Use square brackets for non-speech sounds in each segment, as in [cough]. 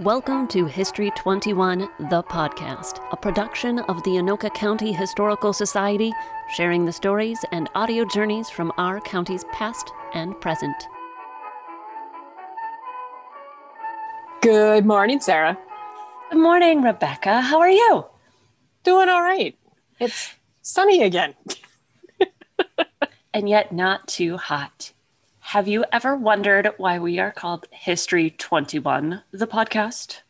Welcome to History 21, the podcast, a production of the Anoka County Historical Society, sharing the stories and audio journeys from our county's past and present. Good morning, Sarah. Good morning, Rebecca. How are you? Doing all right. It's sunny again. [laughs] and yet not too hot. Have you ever wondered why we are called History 21, the podcast?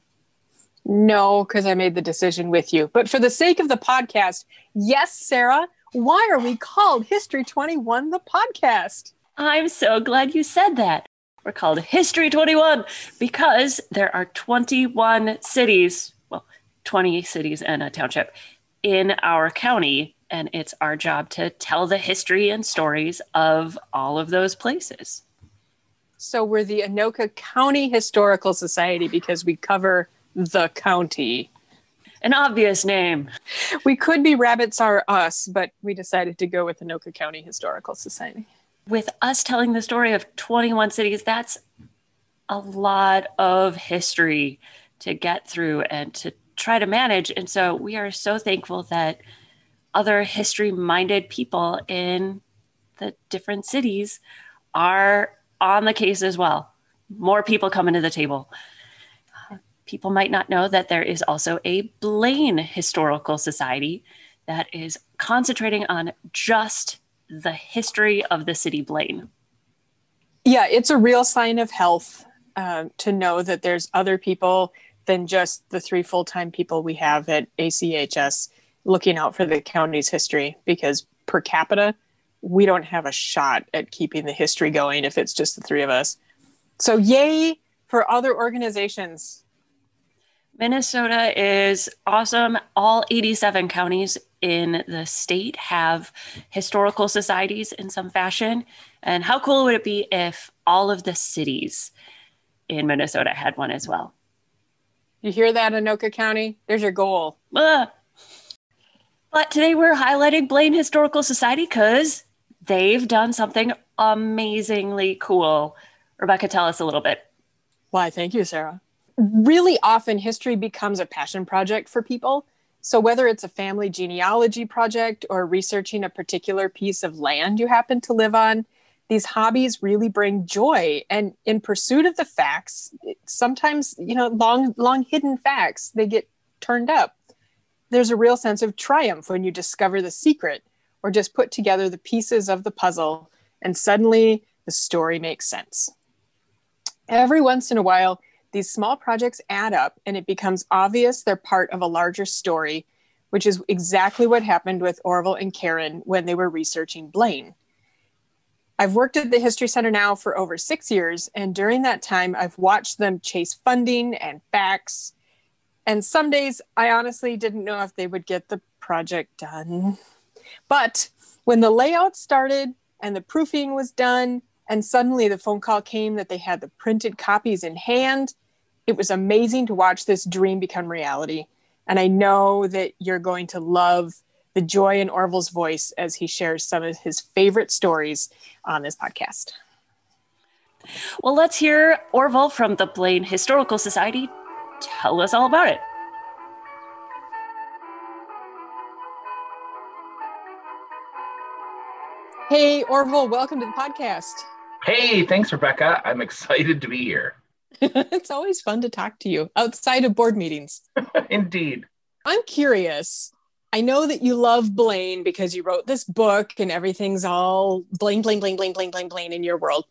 No, because I made the decision with you. But for the sake of the podcast, yes, Sarah, why are we called History 21, the podcast? I'm so glad you said that. We're called History 21 because there are 21 cities, well, 20 cities and a township in our county and it's our job to tell the history and stories of all of those places. So we're the Anoka County Historical Society because we cover the county. An obvious name. We could be Rabbits Are Us, but we decided to go with Anoka County Historical Society. With us telling the story of 21 cities, that's a lot of history to get through and to try to manage. And so we are so thankful that other history minded people in the different cities are on the case as well. More people coming to the table. People might not know that there is also a Blaine Historical Society that is concentrating on just the history of the city Blaine. Yeah, it's a real sign of health um, to know that there's other people than just the three full time people we have at ACHS looking out for the county's history because per capita, we don't have a shot at keeping the history going if it's just the three of us. So, yay for other organizations. Minnesota is awesome. All 87 counties in the state have historical societies in some fashion. And how cool would it be if all of the cities in Minnesota had one as well? You hear that, Anoka County? There's your goal. Ah. But today we're highlighting Blaine Historical Society because they've done something amazingly cool. Rebecca, tell us a little bit. Why, thank you, Sarah. Really often, history becomes a passion project for people. So, whether it's a family genealogy project or researching a particular piece of land you happen to live on, these hobbies really bring joy. And in pursuit of the facts, sometimes, you know, long, long hidden facts, they get turned up there's a real sense of triumph when you discover the secret or just put together the pieces of the puzzle and suddenly the story makes sense. Every once in a while, these small projects add up and it becomes obvious they're part of a larger story, which is exactly what happened with Orville and Karen when they were researching Blaine. I've worked at the History Center now for over six years, and during that time, I've watched them chase funding and facts and some days I honestly didn't know if they would get the project done. But when the layout started and the proofing was done, and suddenly the phone call came that they had the printed copies in hand, it was amazing to watch this dream become reality. And I know that you're going to love the joy in Orville's voice as he shares some of his favorite stories on this podcast. Well, let's hear Orville from the Blaine Historical Society tell us all about it. Hey, Orville, welcome to the podcast. Hey, thanks, Rebecca. I'm excited to be here. [laughs] it's always fun to talk to you outside of board meetings. [laughs] Indeed. I'm curious. I know that you love Blaine because you wrote this book and everything's all Blaine, Blaine, Blaine, Blaine, Blaine, Blaine, Blaine in your world.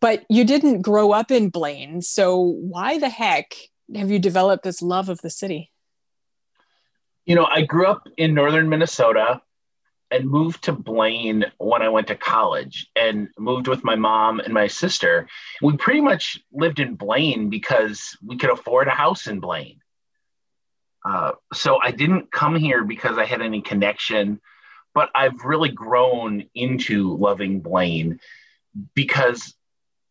But you didn't grow up in Blaine. So why the heck have you developed this love of the city? You know, I grew up in northern Minnesota and moved to Blaine when I went to college and moved with my mom and my sister. We pretty much lived in Blaine because we could afford a house in Blaine. Uh, so I didn't come here because I had any connection, but I've really grown into loving Blaine because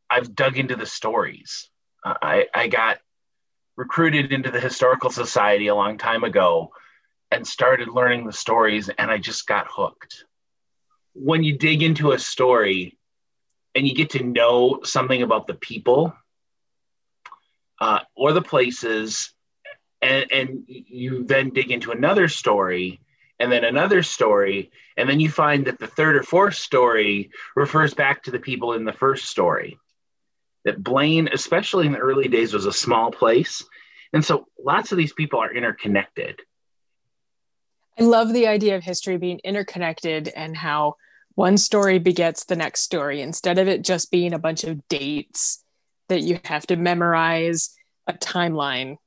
I've dug into the stories. Uh, I, I got recruited into the Historical Society a long time ago and started learning the stories, and I just got hooked. When you dig into a story and you get to know something about the people, uh, or the places, and, and you then dig into another story and then another story, and then you find that the third or fourth story refers back to the people in the first story. That Blaine, especially in the early days, was a small place. And so lots of these people are interconnected. I love the idea of history being interconnected and how one story begets the next story instead of it just being a bunch of dates that you have to memorize a timeline.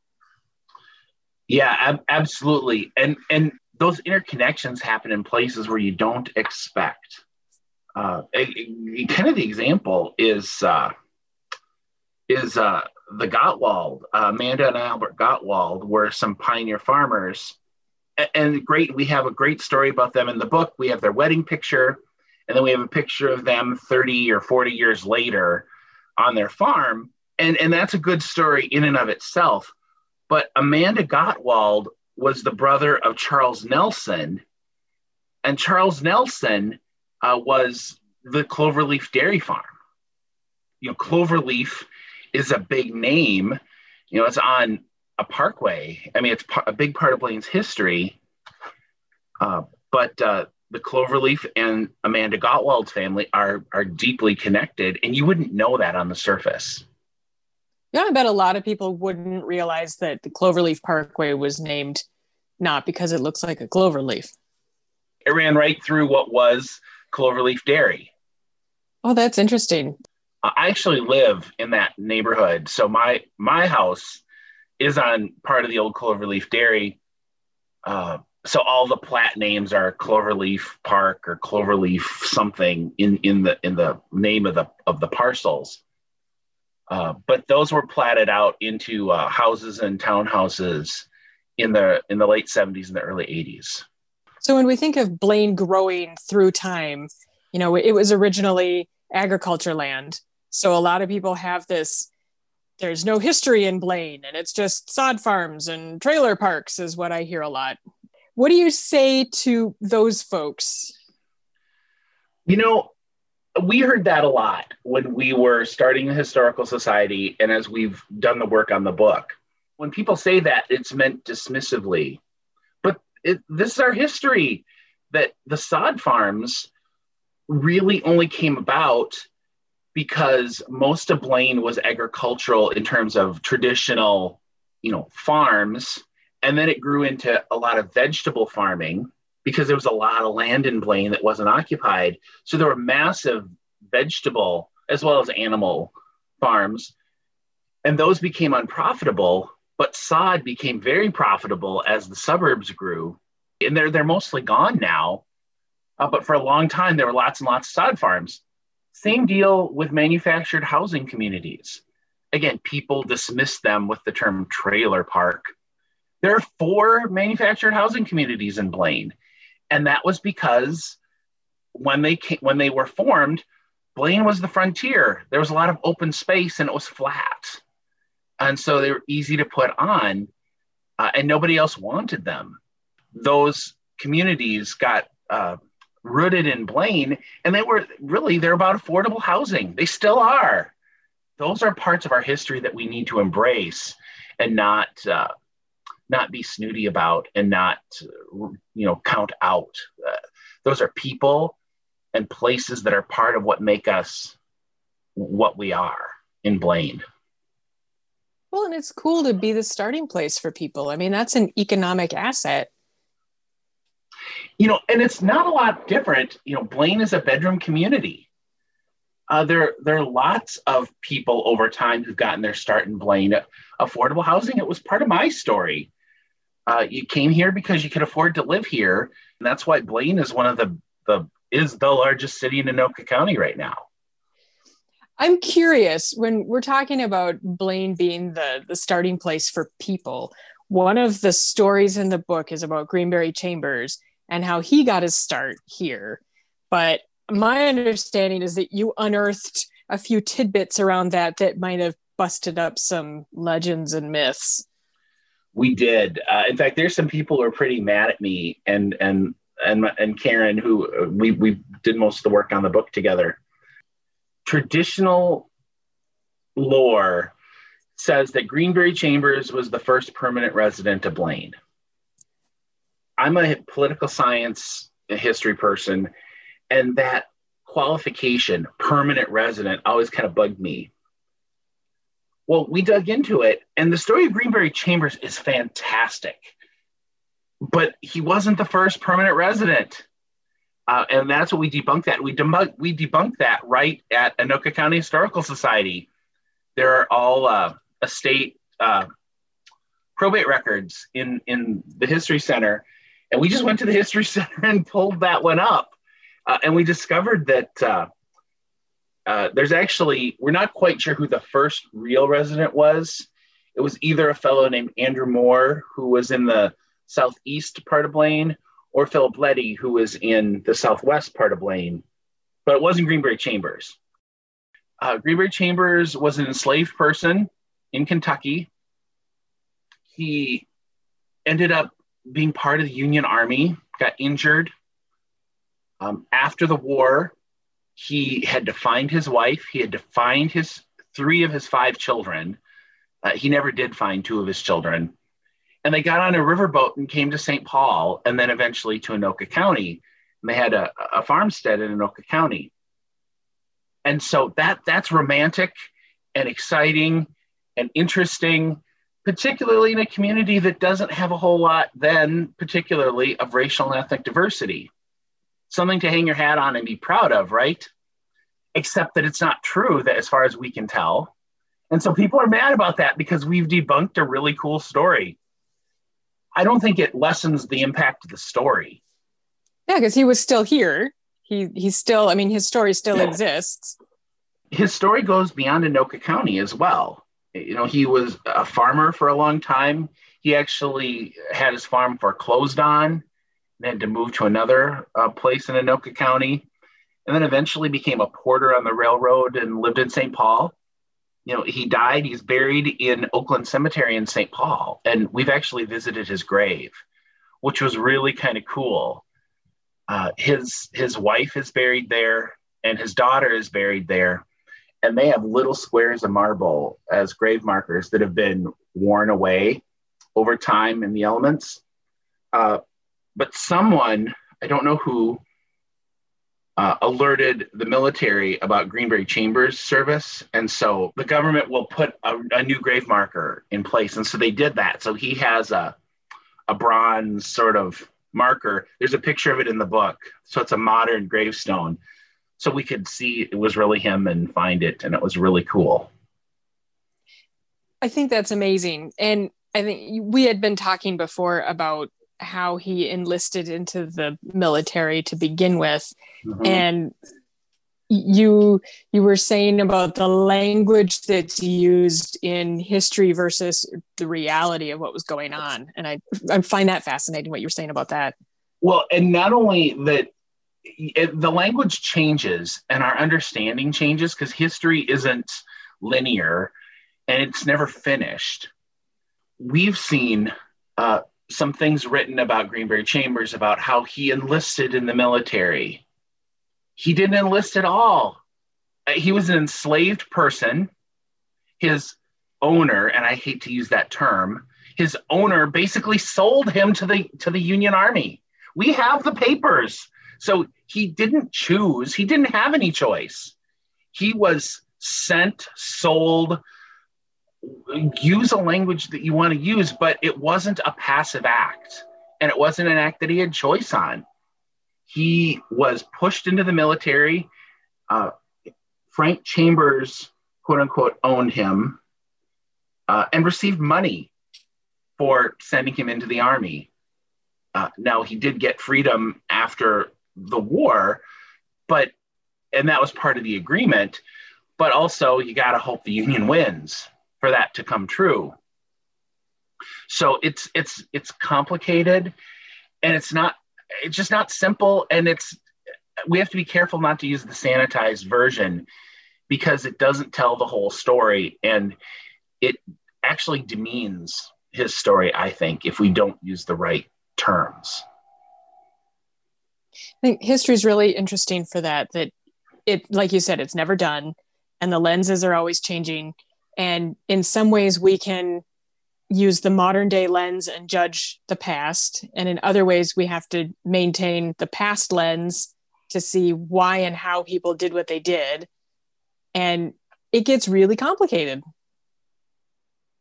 Yeah, ab- absolutely. And and those interconnections happen in places where you don't expect. Uh, kind of the example is uh, is uh, the Gottwald. Uh, Amanda and Albert Gottwald were some pioneer farmers, and, great. We have a great story about them in the book. We have their wedding picture, and then we have a picture of them 30 or 40 years later on their farm, and and that's a good story in and of itself. But Amanda Gottwald was the brother of Charles Nelson. And Charles Nelson uh, was the Cloverleaf Dairy Farm. You know, Cloverleaf is a big name. You know, it's on a parkway. I mean, it's a big part of Blaine's history. Uh, but uh, the Cloverleaf and Amanda Gottwald's family are are deeply connected, and you wouldn't know that on the surface. Yeah, I bet a lot of people wouldn't realize that the Cloverleaf Parkway was named not because it looks like a clover leaf. It ran right through what was Cloverleaf Dairy. Oh, that's interesting. I actually live in that neighborhood, so my my house is on part of the old Cloverleaf Dairy. Uh, so all the plat names are Cloverleaf Park or Cloverleaf something in in the in the name of the of the parcels. Uh, but those were platted out into uh, houses and townhouses in the in the late 70s and the early 80s. So when we think of Blaine growing through time, you know, it was originally agriculture land. So a lot of people have this there's no history in Blaine and it's just sod farms and trailer parks is what I hear a lot. What do you say to those folks? You know, we heard that a lot when we were starting the historical society and as we've done the work on the book. When people say that, it's meant dismissively. But it, this is our history that the sod farms really only came about because most of Blaine was agricultural in terms of traditional, you know, farms. And then it grew into a lot of vegetable farming because there was a lot of land in Blaine that wasn't occupied. So there were massive vegetable as well as animal farms. And those became unprofitable, but sod became very profitable as the suburbs grew. And they're, they're mostly gone now. Uh, but for a long time, there were lots and lots of sod farms. Same deal with manufactured housing communities. Again, people dismiss them with the term trailer park. There are four manufactured housing communities in Blaine and that was because when they came, when they were formed, Blaine was the frontier. There was a lot of open space and it was flat, and so they were easy to put on, uh, and nobody else wanted them. Those communities got uh, rooted in Blaine, and they were really they're about affordable housing. They still are. Those are parts of our history that we need to embrace and not uh, not be snooty about and not you know count out uh, those are people and places that are part of what make us what we are in blaine well and it's cool to be the starting place for people i mean that's an economic asset you know and it's not a lot different you know blaine is a bedroom community uh, there, there are lots of people over time who've gotten their start in Blaine. Affordable housing, it was part of my story. Uh, you came here because you could afford to live here, and that's why Blaine is one of the the is the largest city in Anoka County right now. I'm curious when we're talking about Blaine being the the starting place for people. One of the stories in the book is about Greenberry Chambers and how he got his start here. But my understanding is that you unearthed a few tidbits around that that might have busted up some legends and myths. We did. Uh, in fact, there's some people who are pretty mad at me and and and and Karen, who uh, we we did most of the work on the book together. Traditional lore says that Greenberry Chambers was the first permanent resident of Blaine. I'm a political science history person, and that qualification, permanent resident, always kind of bugged me. Well, we dug into it, and the story of Greenberry Chambers is fantastic. But he wasn't the first permanent resident. Uh, and that's what we debunked that. We, debunk, we debunked that right at Anoka County Historical Society. There are all uh, estate uh, probate records in, in the History Center. And we just went to the History [laughs] Center and pulled that one up. Uh, and we discovered that uh, uh, there's actually, we're not quite sure who the first real resident was. It was either a fellow named Andrew Moore, who was in the southeast part of Blaine, or Philip Leddy, who was in the southwest part of Blaine. But it wasn't Greenberry Chambers. Uh, Greenberry Chambers was an enslaved person in Kentucky. He ended up being part of the Union Army, got injured. Um, after the war, he had to find his wife. He had to find his three of his five children. Uh, he never did find two of his children. And they got on a riverboat and came to St. Paul and then eventually to Anoka County. And they had a, a farmstead in Anoka County. And so that that's romantic and exciting and interesting particularly in a community that doesn't have a whole lot then particularly of racial and ethnic diversity. Something to hang your hat on and be proud of right? Except that it's not true that as far as we can tell. And so people are mad about that because we've debunked a really cool story. I don't think it lessens the impact of the story. Yeah because he was still here. He he's still i mean his story still yeah. exists. His story goes beyond anoka county as well you know, he was a farmer for a long time. He actually had his farm foreclosed on had to move to another uh, place in Anoka County. And then eventually became a porter on the railroad and lived in St. Paul. You know, he died. He's buried in Oakland Cemetery in St. Paul. And we've actually visited his grave, which was really kind of cool. Uh, his his wife is buried there, and his daughter is buried there and they have little squares of marble as grave markers that have been worn away over time in the elements. Uh, but someone, I don't know who, uh, alerted the military about Greenberry Chambers service. And so the government will put a, a, new grave marker in place. And so they did that. So he has a, a bronze sort of marker. There's a picture of it in the book. So it's a modern gravestone so we could see it was really him and find it and it was really cool. I think that's amazing. And i think we had been talking before about how he enlisted into the military to begin with. Mm-hmm. and you you were saying about the language that's used in history versus the reality of what was going on. And i i find that fascinating what you were saying about that. Well and not only that it, the language changes and our understanding changes because history isn't linear and it's never finished. We've seen uh, some things written about Greenberry Chambers about how he enlisted in the military. He didn't enlist at all. Uh, he was an enslaved person. His owner, and I hate to use that term, his owner basically sold him to the to the Union Army. We have the papers. So he didn't choose, he didn't have any choice. He was sent, sold, use a language that you want to use, but it wasn't a passive act. And it wasn't an act that he had choice on. He was pushed into the military. Uh, Frank Chambers, quote unquote, owned him uh, and received money for sending him into the army. Uh, now, he did get freedom after the war, but and that was part of the agreement. But also, you got to hope the union wins for that to come true. So it's it's it's complicated, and it's not it's just not simple, and it's we have to be careful not to use the sanitized version because it doesn't tell the whole story and it actually demeans his story i think if we don't use the right terms I think history is really interesting for that. That it, like you said, it's never done, and the lenses are always changing. And in some ways, we can use the modern day lens and judge the past. And in other ways, we have to maintain the past lens to see why and how people did what they did. And it gets really complicated.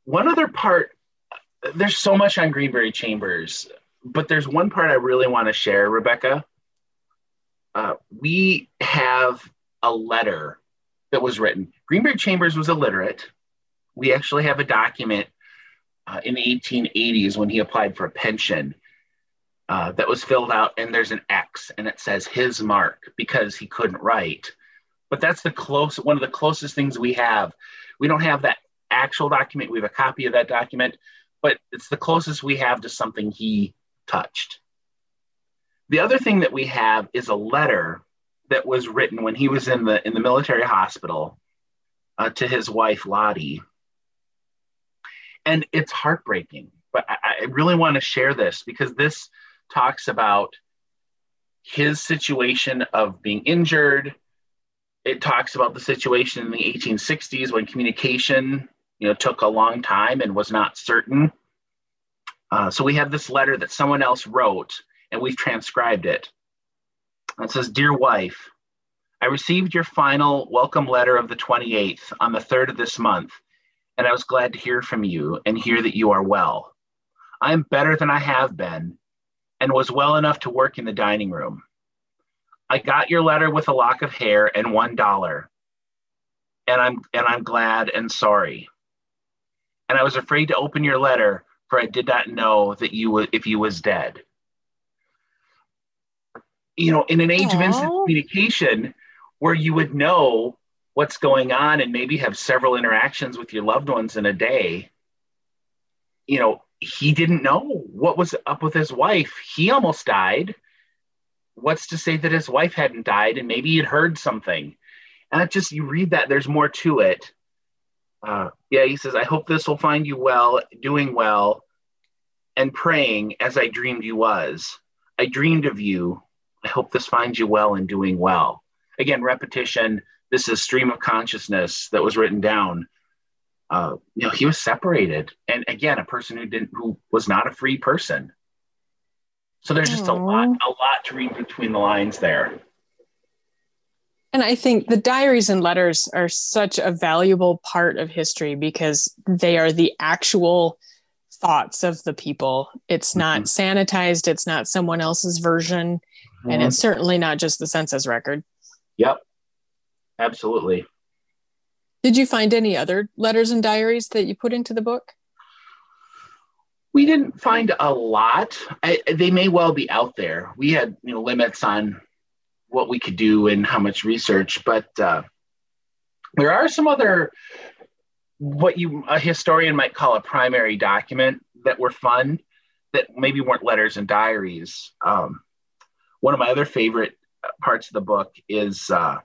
One other part, there's so much on Greenberry Chambers, but there's one part I really want to share, Rebecca. Uh, we have a letter that was written. Greenberry Chambers was illiterate. We actually have a document uh, in the 1880s when he applied for a pension uh, that was filled out, and there's an X, and it says his mark because he couldn't write. But that's the close one of the closest things we have. We don't have that actual document. We have a copy of that document, but it's the closest we have to something he touched. The other thing that we have is a letter that was written when he was in the in the military hospital uh, to his wife Lottie, and it's heartbreaking. But I, I really want to share this because this talks about his situation of being injured. It talks about the situation in the 1860s when communication, you know, took a long time and was not certain. Uh, so we have this letter that someone else wrote, and we've transcribed it. It says, "Dear wife, I received your final welcome letter of the 28th on the 3rd of this month, and I was glad to hear from you and hear that you are well. I am better than I have been, and was well enough to work in the dining room. I got your letter with a lock of hair and one dollar. And I'm and I'm glad and sorry. And I was afraid to open your letter, for I did not know that you if you was dead. You know, in an age Aww. of instant communication where you would know what's going on and maybe have several interactions with your loved ones in a day, you know, he didn't know what was up with his wife. He almost died. What's to say that his wife hadn't died and maybe he'd heard something? And it just, you read that, there's more to it. Uh, yeah, he says, I hope this will find you well, doing well, and praying as I dreamed you was. I dreamed of you. I hope this finds you well and doing well. Again, repetition. This is stream of consciousness that was written down uh, you know, he was separated, and again, a person who didn't, who was not a free person. So there's just Aww. a lot, a lot to read between the lines there. And I think the diaries and letters are such a valuable part of history because they are the actual thoughts of the people. It's not mm-hmm. sanitized, it's not someone else's version, mm-hmm. and it's certainly not just the census record. Yep. Absolutely. Did you find any other letters and diaries that you put into the book? We didn't find a lot. I, they may well be out there. We had you know limits on what we could do and how much research, but uh, there are some other what you a historian might call a primary document that were fun that maybe weren't letters and diaries. Um, one of my other favorite parts of the book is uh,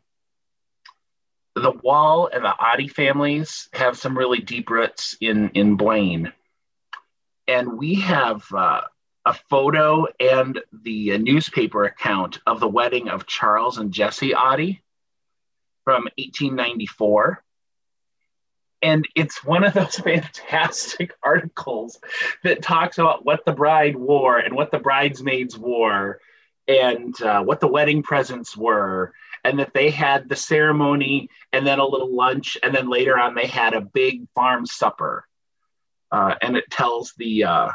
the Wall and the Oddie families have some really deep roots in in Blaine, and we have uh, a photo and the uh, newspaper account of the wedding of Charles and Jessie Oddie from 1894. And it's one of those [laughs] fantastic articles that talks about what the bride wore and what the bridesmaids wore and uh, what the wedding presents were and that they had the ceremony and then a little lunch, and then later on they had a big farm supper. Uh, and it tells the uh,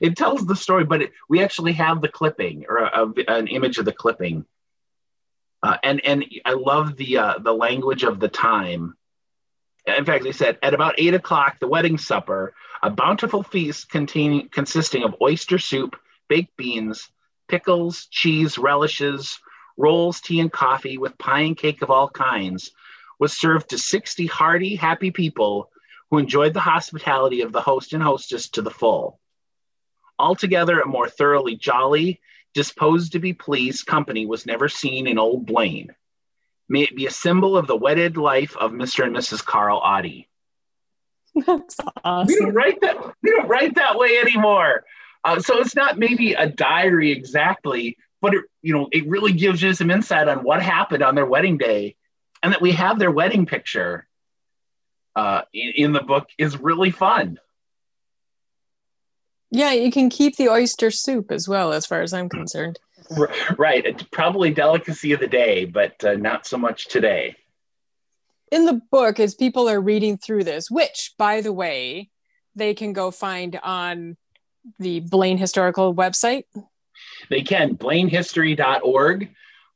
it tells the story, but it, we actually have the clipping or a, a, an image of the clipping. Uh, and and I love the uh, the language of the time. In fact, they said at about eight o'clock, the wedding supper, a bountiful feast containing consisting of oyster soup, baked beans, pickles, cheese, relishes, rolls, tea, and coffee with pie and cake of all kinds was served to 60 hearty, happy people who enjoyed the hospitality of the host and hostess to the full. Altogether, a more thoroughly jolly, disposed to be pleased company was never seen in Old Blaine. May it be a symbol of the wedded life of Mr. and Mrs. Carl Oddie. [laughs] That's awesome. We don't write that. We don't write that way anymore. Uh, so it's not maybe a diary exactly, but it, you know, it really gives you some insight on what happened on their wedding day and that we have their wedding picture. uh, in, in the book is really fun. Yeah, you can keep the oyster soup as well, as far as I'm concerned. Right. It's probably delicacy of the day, but uh, not so much today. In the book, as people are reading through this, which, by the way, they can go find on the Blaine Historical website? They can, blainehistory.org.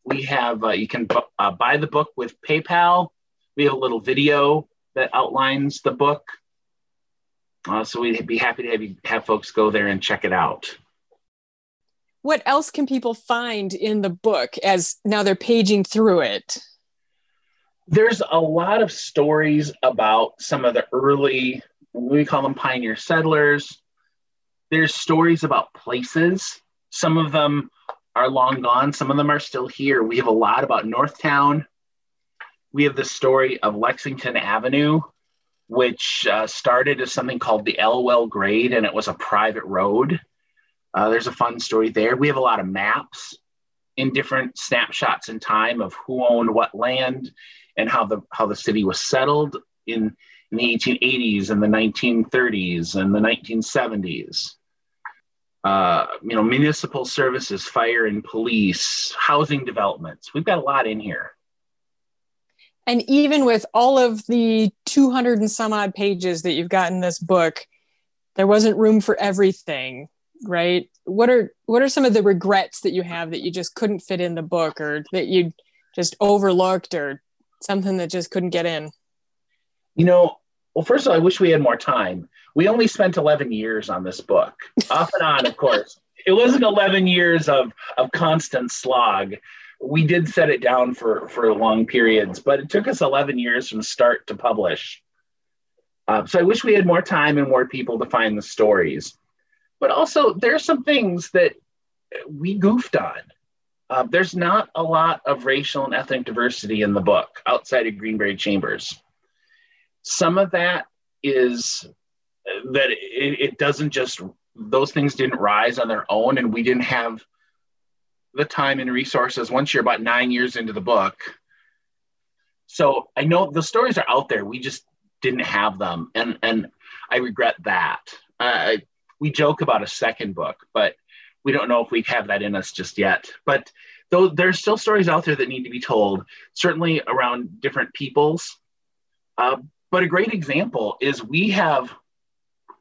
We have, uh, you can uh, buy the book with PayPal. We have a little video that outlines the book. Uh, so we'd be happy to have you have folks go there and check it out. What else can people find in the book as now they're paging through it? There's a lot of stories about some of the early, we call them pioneer settlers. There's stories about places. Some of them are long gone, some of them are still here. We have a lot about Northtown. We have the story of Lexington Avenue, which uh, started as something called the Elwell Grade, and it was a private road. Uh, there's a fun story there. We have a lot of maps in different snapshots in time of who owned what land and how the how the city was settled in, in the 1880s and the 1930s and the 1970s. Uh, you know, municipal services, fire and police, housing developments. We've got a lot in here. And even with all of the 200 and some odd pages that you've got in this book, there wasn't room for everything, right? What are what are some of the regrets that you have that you just couldn't fit in the book or that you just overlooked or something that just couldn't get in? You know, well, first of all, I wish we had more time. We only spent 11 years on this book, off and on, of course. It wasn't 11 years of, of constant slog we did set it down for for long periods, but it took us 11 years from start to publish. Uh, so I wish we had more time and more people to find the stories. But also, there are some things that we goofed on. Uh, there's not a lot of racial and ethnic diversity in the book outside of Greenberry Chambers. Some of that is that it, it doesn't just, those things didn't rise on their own, and we didn't have the time and resources once you're about nine years into the book. So I know the stories are out there. We just didn't have them, and and I regret that. Uh, we joke about a second book, but we don't know if we have that in us just yet. But though there's still stories out there that need to be told, certainly around different peoples. Uh, but a great example is we have.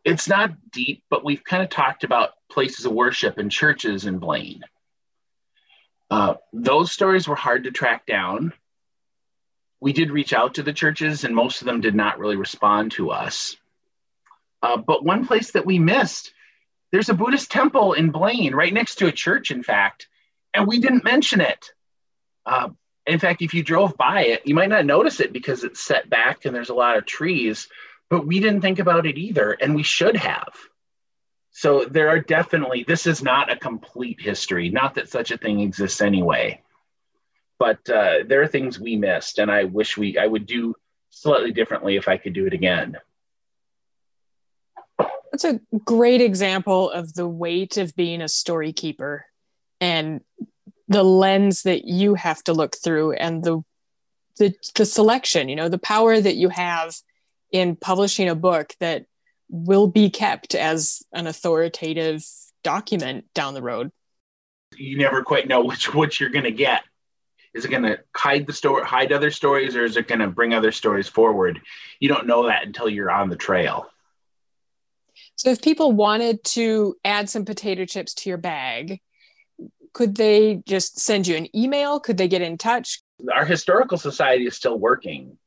It's not deep, but we've kind of talked about places of worship and churches in Blaine. Uh, those stories were hard to track down. We did reach out to the churches, and most of them did not really respond to us. Uh, but one place that we missed, there's a Buddhist temple in Blaine, right next to a church, in fact, and we didn't mention it. Uh, in fact, if you drove by it, you might not notice it because it's set back and there's a lot of trees, but we didn't think about it either, and we should have. So there are definitely, this is not a complete history, not that such a thing exists anyway. But uh, there are things we missed, and I wish we, I would do slightly differently if I could do it again. That's a great example of the weight of being a story keeper and the lens that you have to look through and the the, the selection, you know, the power that you have in publishing a book that will be kept as an authoritative document down the road. You never quite know which which you're going to get. Is it going to hide the story, hide other stories, or is it going to bring other stories forward? You don't know that until you're on the trail. So, if people wanted to add some potato chips to your bag, could they just send you an email? Could they get in touch? Our historical society is still working.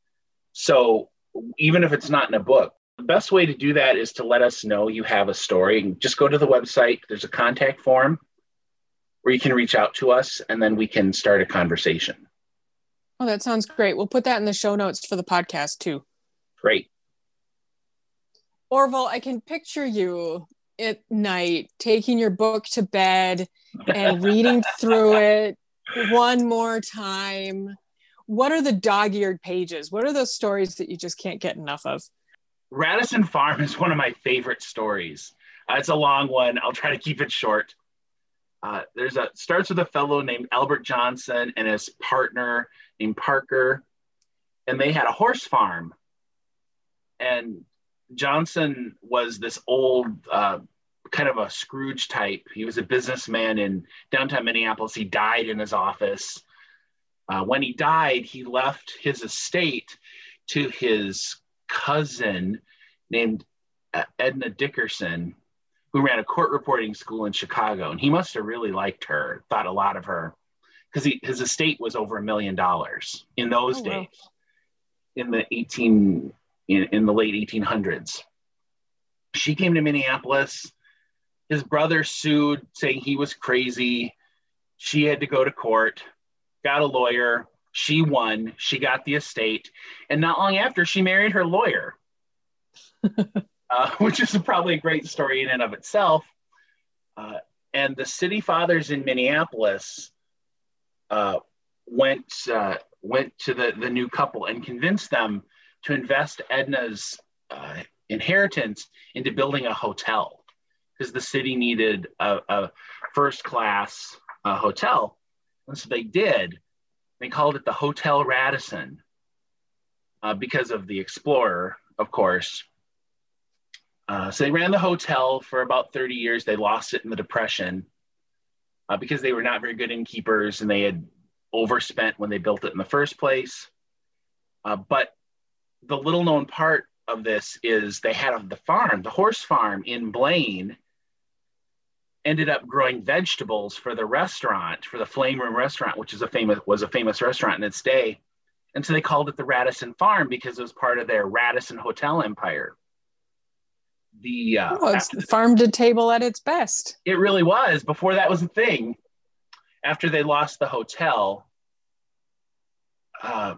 So, even if it's not in a book, the best way to do that is to let us know you have a story. Just go to the website, there's a contact form where you can reach out to us and then we can start a conversation. Oh, that sounds great. We'll put that in the show notes for the podcast too. Great. Orville, I can picture you at night taking your book to bed and reading through it one more time. What are the dog eared pages? What are those stories that you just can't get enough of? Radisson Farm is one of my favorite stories. Uh, it's a long one. I'll try to keep it short. Uh, there's a starts with a fellow named Albert Johnson and his partner named Parker, and they had a horse farm. and Johnson was this old, uh, kind of a Scrooge type. He was a businessman in downtown Minneapolis. He died in his office. Uh, when he died, he left his estate to his cousin named uh, Edna Dickerson, who ran a court reporting school in Chicago. And he must have really liked her, thought a lot of her, because his estate was over a million dollars in those oh, days, wow. in the 18, in, in the late 1800s. She came to Minneapolis. His brother sued, saying he was crazy. She had to go to court, got a lawyer. She won. She got the estate. And not long after, she married her lawyer, [laughs] uh, which is probably a great story in and of itself. Uh, and the city fathers in Minneapolis uh, went uh, went to the, the new couple and convinced them to invest Edna's uh, inheritance into building a hotel because the city needed a, a first class uh, hotel. And so they did. They called it the Hotel Radisson uh, because of the Explorer, of course. Uh, so they ran the hotel for about 30 years. They lost it in the Depression uh, because they were not very good innkeepers and they had overspent when they built it in the first place. Uh, but the little known part of this is they had the farm, the horse farm in Blaine, ended up growing vegetables for the restaurant, for the Flame Room restaurant, which is a famous was a famous restaurant in its day. And so they called it the Radisson Farm because it was part of their Radisson Hotel empire. The uh, oh, it's farm to table at its best. It really was. Before that was a thing, after they lost the hotel, uh,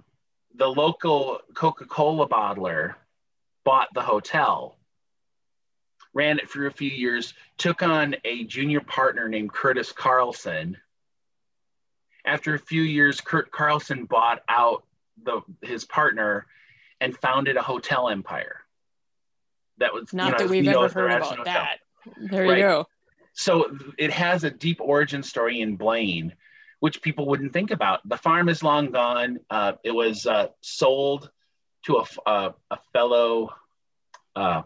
the local Coca Cola bottler bought the hotel, ran it for a few years, took on a junior partner named Curtis Carlson. After a few years, Curt Carlson bought out the, his partner and founded a hotel empire. That was not you know, that we've ever heard about hotel. that. There right? you go. So it has a deep origin story in Blaine which people wouldn't think about. The farm is long gone. Uh, it was uh, sold to a, a, a fellow uh,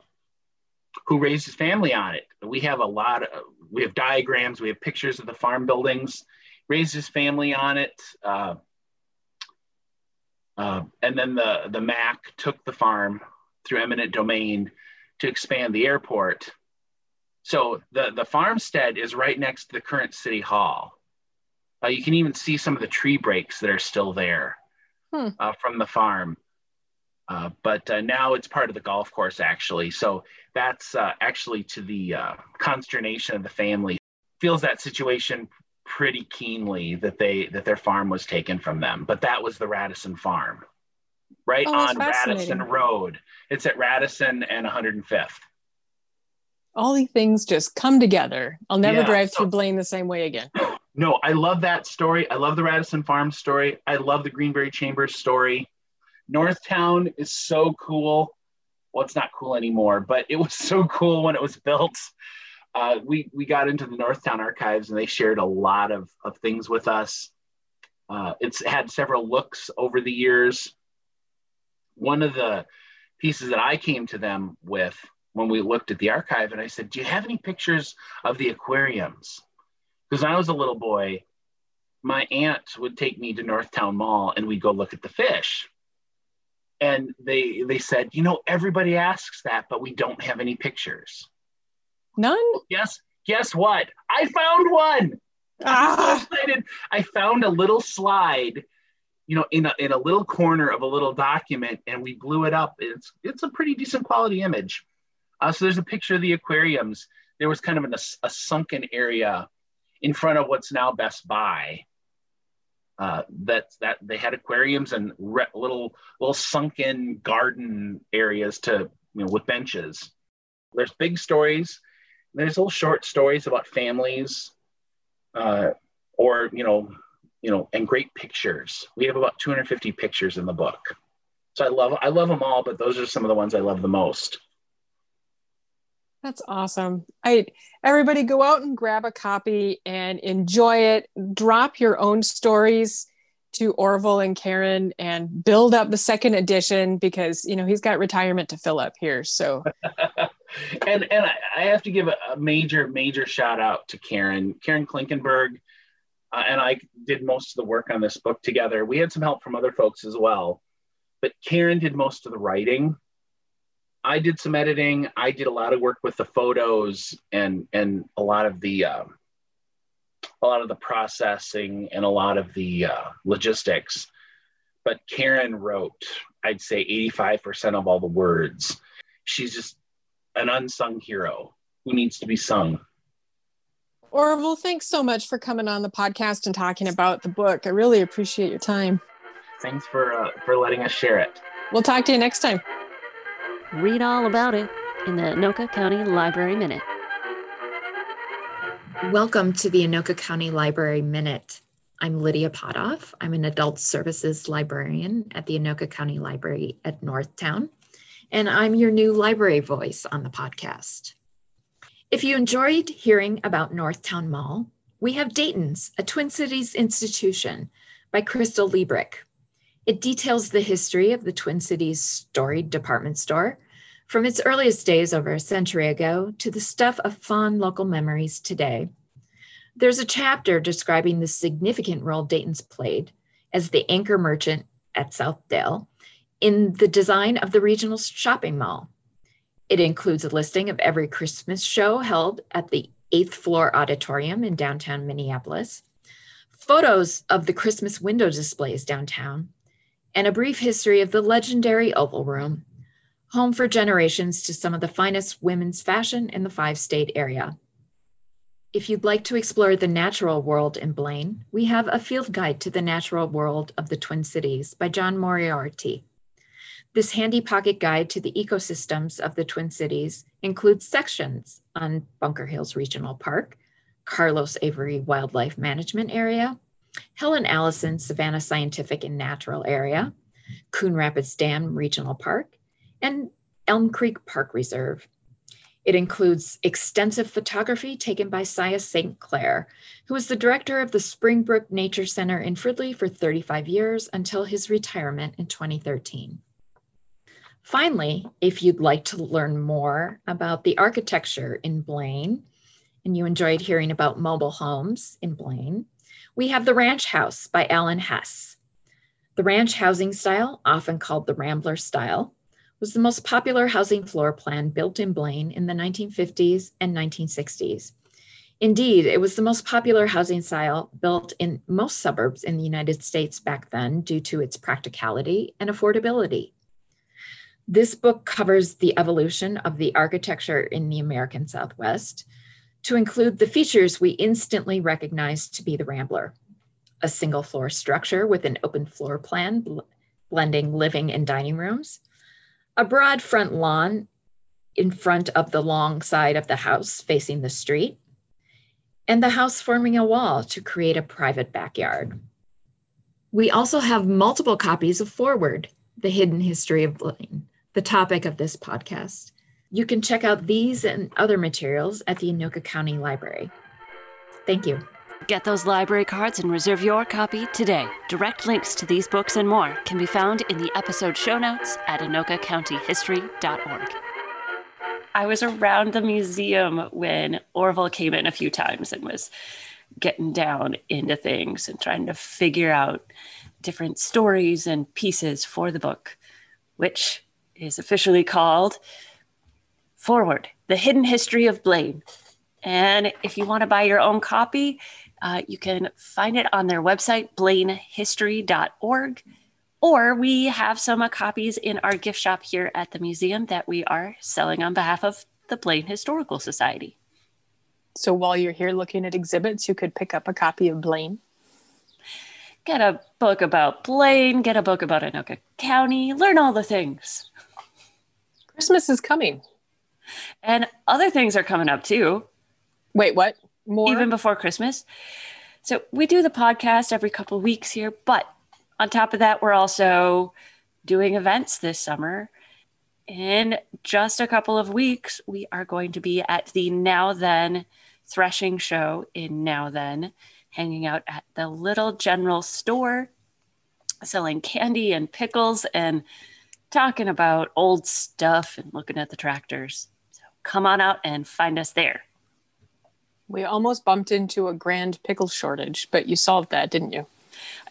who raised his family on it. We have a lot of, we have diagrams, we have pictures of the farm buildings, raised his family on it. Uh, uh, and then the, the MAC took the farm through eminent domain to expand the airport. So the, the farmstead is right next to the current city hall. Uh, you can even see some of the tree breaks that are still there hmm. uh, from the farm. Uh, but uh, now it's part of the golf course, actually. So that's uh, actually to the uh, consternation of the family. Feels that situation pretty keenly that they that their farm was taken from them. But that was the Radisson farm, right oh, on Radisson Road. It's at Radisson and 105th. All these things just come together. I'll never yeah, drive so, through Blaine the same way again no, I love that story. I love the Radisson Farm story. I love the Greenberry Chambers story. Northtown is so cool. Well, it's not cool anymore, but it was [laughs] so cool when it was built. Uh, we we got into the Northtown archives and they shared a lot of, of things with us. Uh, it's had several looks over the years. One of the pieces that I came to them with when we looked at the archive, and I said, "Do you have any pictures of the aquariums?" Because when I was a little boy, my aunt would take me to Northtown Mall and we'd go look at the fish. And they they said, you know, everybody asks that, but we don't have any pictures. None? Yes. Guess what? I found one. Ah. So. I found a little slide, you know, in a, in a little corner of a little document, and we blew it up. It's it's a pretty decent quality image. Uh, so there's a picture of the aquariums. There was kind of an, a, a sunken area in front of what's now Best Buy. Uh, that that they had aquariums and re- little little sunken garden areas to you know with benches. There's big stories. There's little short stories about families, uh, or you know, you know, and great pictures. We have about 250 pictures in the book. So I love I love them all, but those are some of the ones I love the most. That's awesome. I everybody go out and grab a copy and enjoy it. Drop your own stories to Orville and Karen and build up the second edition because you know he's got retirement to fill up here. So, [laughs] and and I have to give a, a major major shout out to Karen Karen Klinkenberg, uh, and I did most of the work on this book together. We had some help from other folks as well, but Karen did most of the writing. I did some editing. I did a lot of work with the photos and and a lot of the um, a lot of the processing and a lot of the uh, logistics. But Karen wrote, I'd say 85% of all the words. She's just an unsung hero who needs to be sung. Orville, thanks so much for coming on the podcast and talking about the book. I really appreciate your time. Thanks for uh, for letting us share it. We'll talk to you next time. Read all about it in the Anoka County Library Minute. Welcome to the Anoka County Library Minute. I'm Lydia Potoff. I'm an adult services librarian at the Anoka County Library at Northtown, and I'm your new library voice on the podcast. If you enjoyed hearing about Northtown Mall, we have Dayton's, a Twin Cities institution by Kristal Leebrick. It details the history of the Twin Cities storied department store from its earliest days over a century ago to the stuff of fond local memories today. There's a chapter describing the significant role Dayton's played as the anchor merchant at Southdale in the design of the regional shopping mall. It includes a listing of every Christmas show held at the eighth floor auditorium in downtown Minneapolis, photos of the Christmas window displays downtown, and a brief history of the legendary Oval Room home for generations to some of the finest women's fashion in the five state area. If you'd like to explore the natural world in Blaine, we have a field guide to the natural world of the Twin Cities by John Moriarty. This handy pocket guide to the ecosystems of the Twin Cities includes sections on Bunker Hills Regional Park, Carlos Avery Wildlife Management Area, Helen Allison Savannah Scientific and Natural Area, Coon Rapids Dam Regional Park, and Elm Creek Park Reserve. It includes extensive photography taken by Siah St. Clair, who was the director of the Springbrook Nature Center in Fridley for 35 years until his retirement in 2013. Finally, if you'd like to learn more about the architecture in Blaine, and you enjoyed hearing about mobile homes in Blaine, we have The Ranch House by Alan Hess. The ranch housing style, often called the Rambler style, was the most popular housing floor plan built in Blaine in the 1950s and 1960s. Indeed, it was the most popular housing style built in most suburbs in the United States back then due to its practicality and affordability. This book covers the evolution of the architecture in the American Southwest to include the features we instantly recognize to be the Rambler a single floor structure with an open floor plan, bl- blending living and dining rooms, a broad front lawn in front of the long side of the house facing the street, and the house forming a wall to create a private backyard. We also have multiple copies of Forward, The Hidden History of Blaine, the topic of this podcast. You can check out these and other materials at the Anoka County Library. Thank you. Get those library cards and reserve your copy today. Direct links to these books and more can be found in the episode show notes at anokacountyhistory.org. I was around the museum when Orville came in a few times and was getting down into things and trying to figure out different stories and pieces for the book, which is officially called Forward The Hidden History of Blaine. And if you want to buy your own copy, uh, you can find it on their website, blainehistory.org, or we have some uh, copies in our gift shop here at the museum that we are selling on behalf of the Blaine Historical Society. So while you're here looking at exhibits, you could pick up a copy of Blaine. Get a book about Blaine, get a book about Anoka County, learn all the things. Christmas is coming. And other things are coming up too. Wait, what? More even before Christmas. So we do the podcast every couple of weeks here, but on top of that, we're also doing events this summer. In just a couple of weeks, we are going to be at the Nowthen Threshing Show in Nowthen, hanging out at the Little General Store selling candy and pickles and talking about old stuff and looking at the tractors. So come on out and find us there. We almost bumped into a grand pickle shortage, but you solved that, didn't you?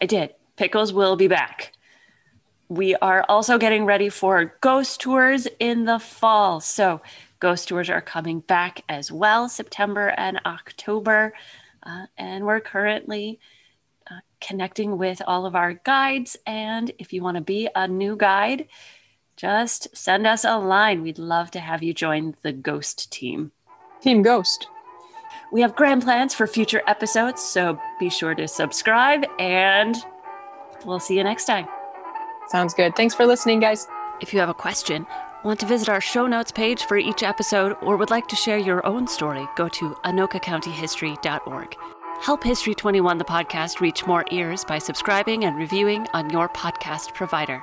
I did. Pickles will be back. We are also getting ready for ghost tours in the fall. So, ghost tours are coming back as well, September and October. Uh, and we're currently uh, connecting with all of our guides. And if you want to be a new guide, just send us a line. We'd love to have you join the ghost team. Team Ghost. We have grand plans for future episodes, so be sure to subscribe and we'll see you next time. Sounds good. Thanks for listening, guys. If you have a question, want to visit our show notes page for each episode, or would like to share your own story, go to anokacountyhistory.org. Help History 21 the podcast reach more ears by subscribing and reviewing on your podcast provider.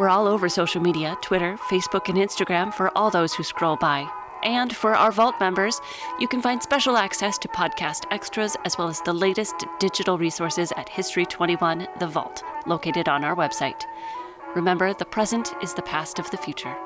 We're all over social media Twitter, Facebook, and Instagram for all those who scroll by. And for our Vault members, you can find special access to podcast extras as well as the latest digital resources at History 21 The Vault, located on our website. Remember, the present is the past of the future.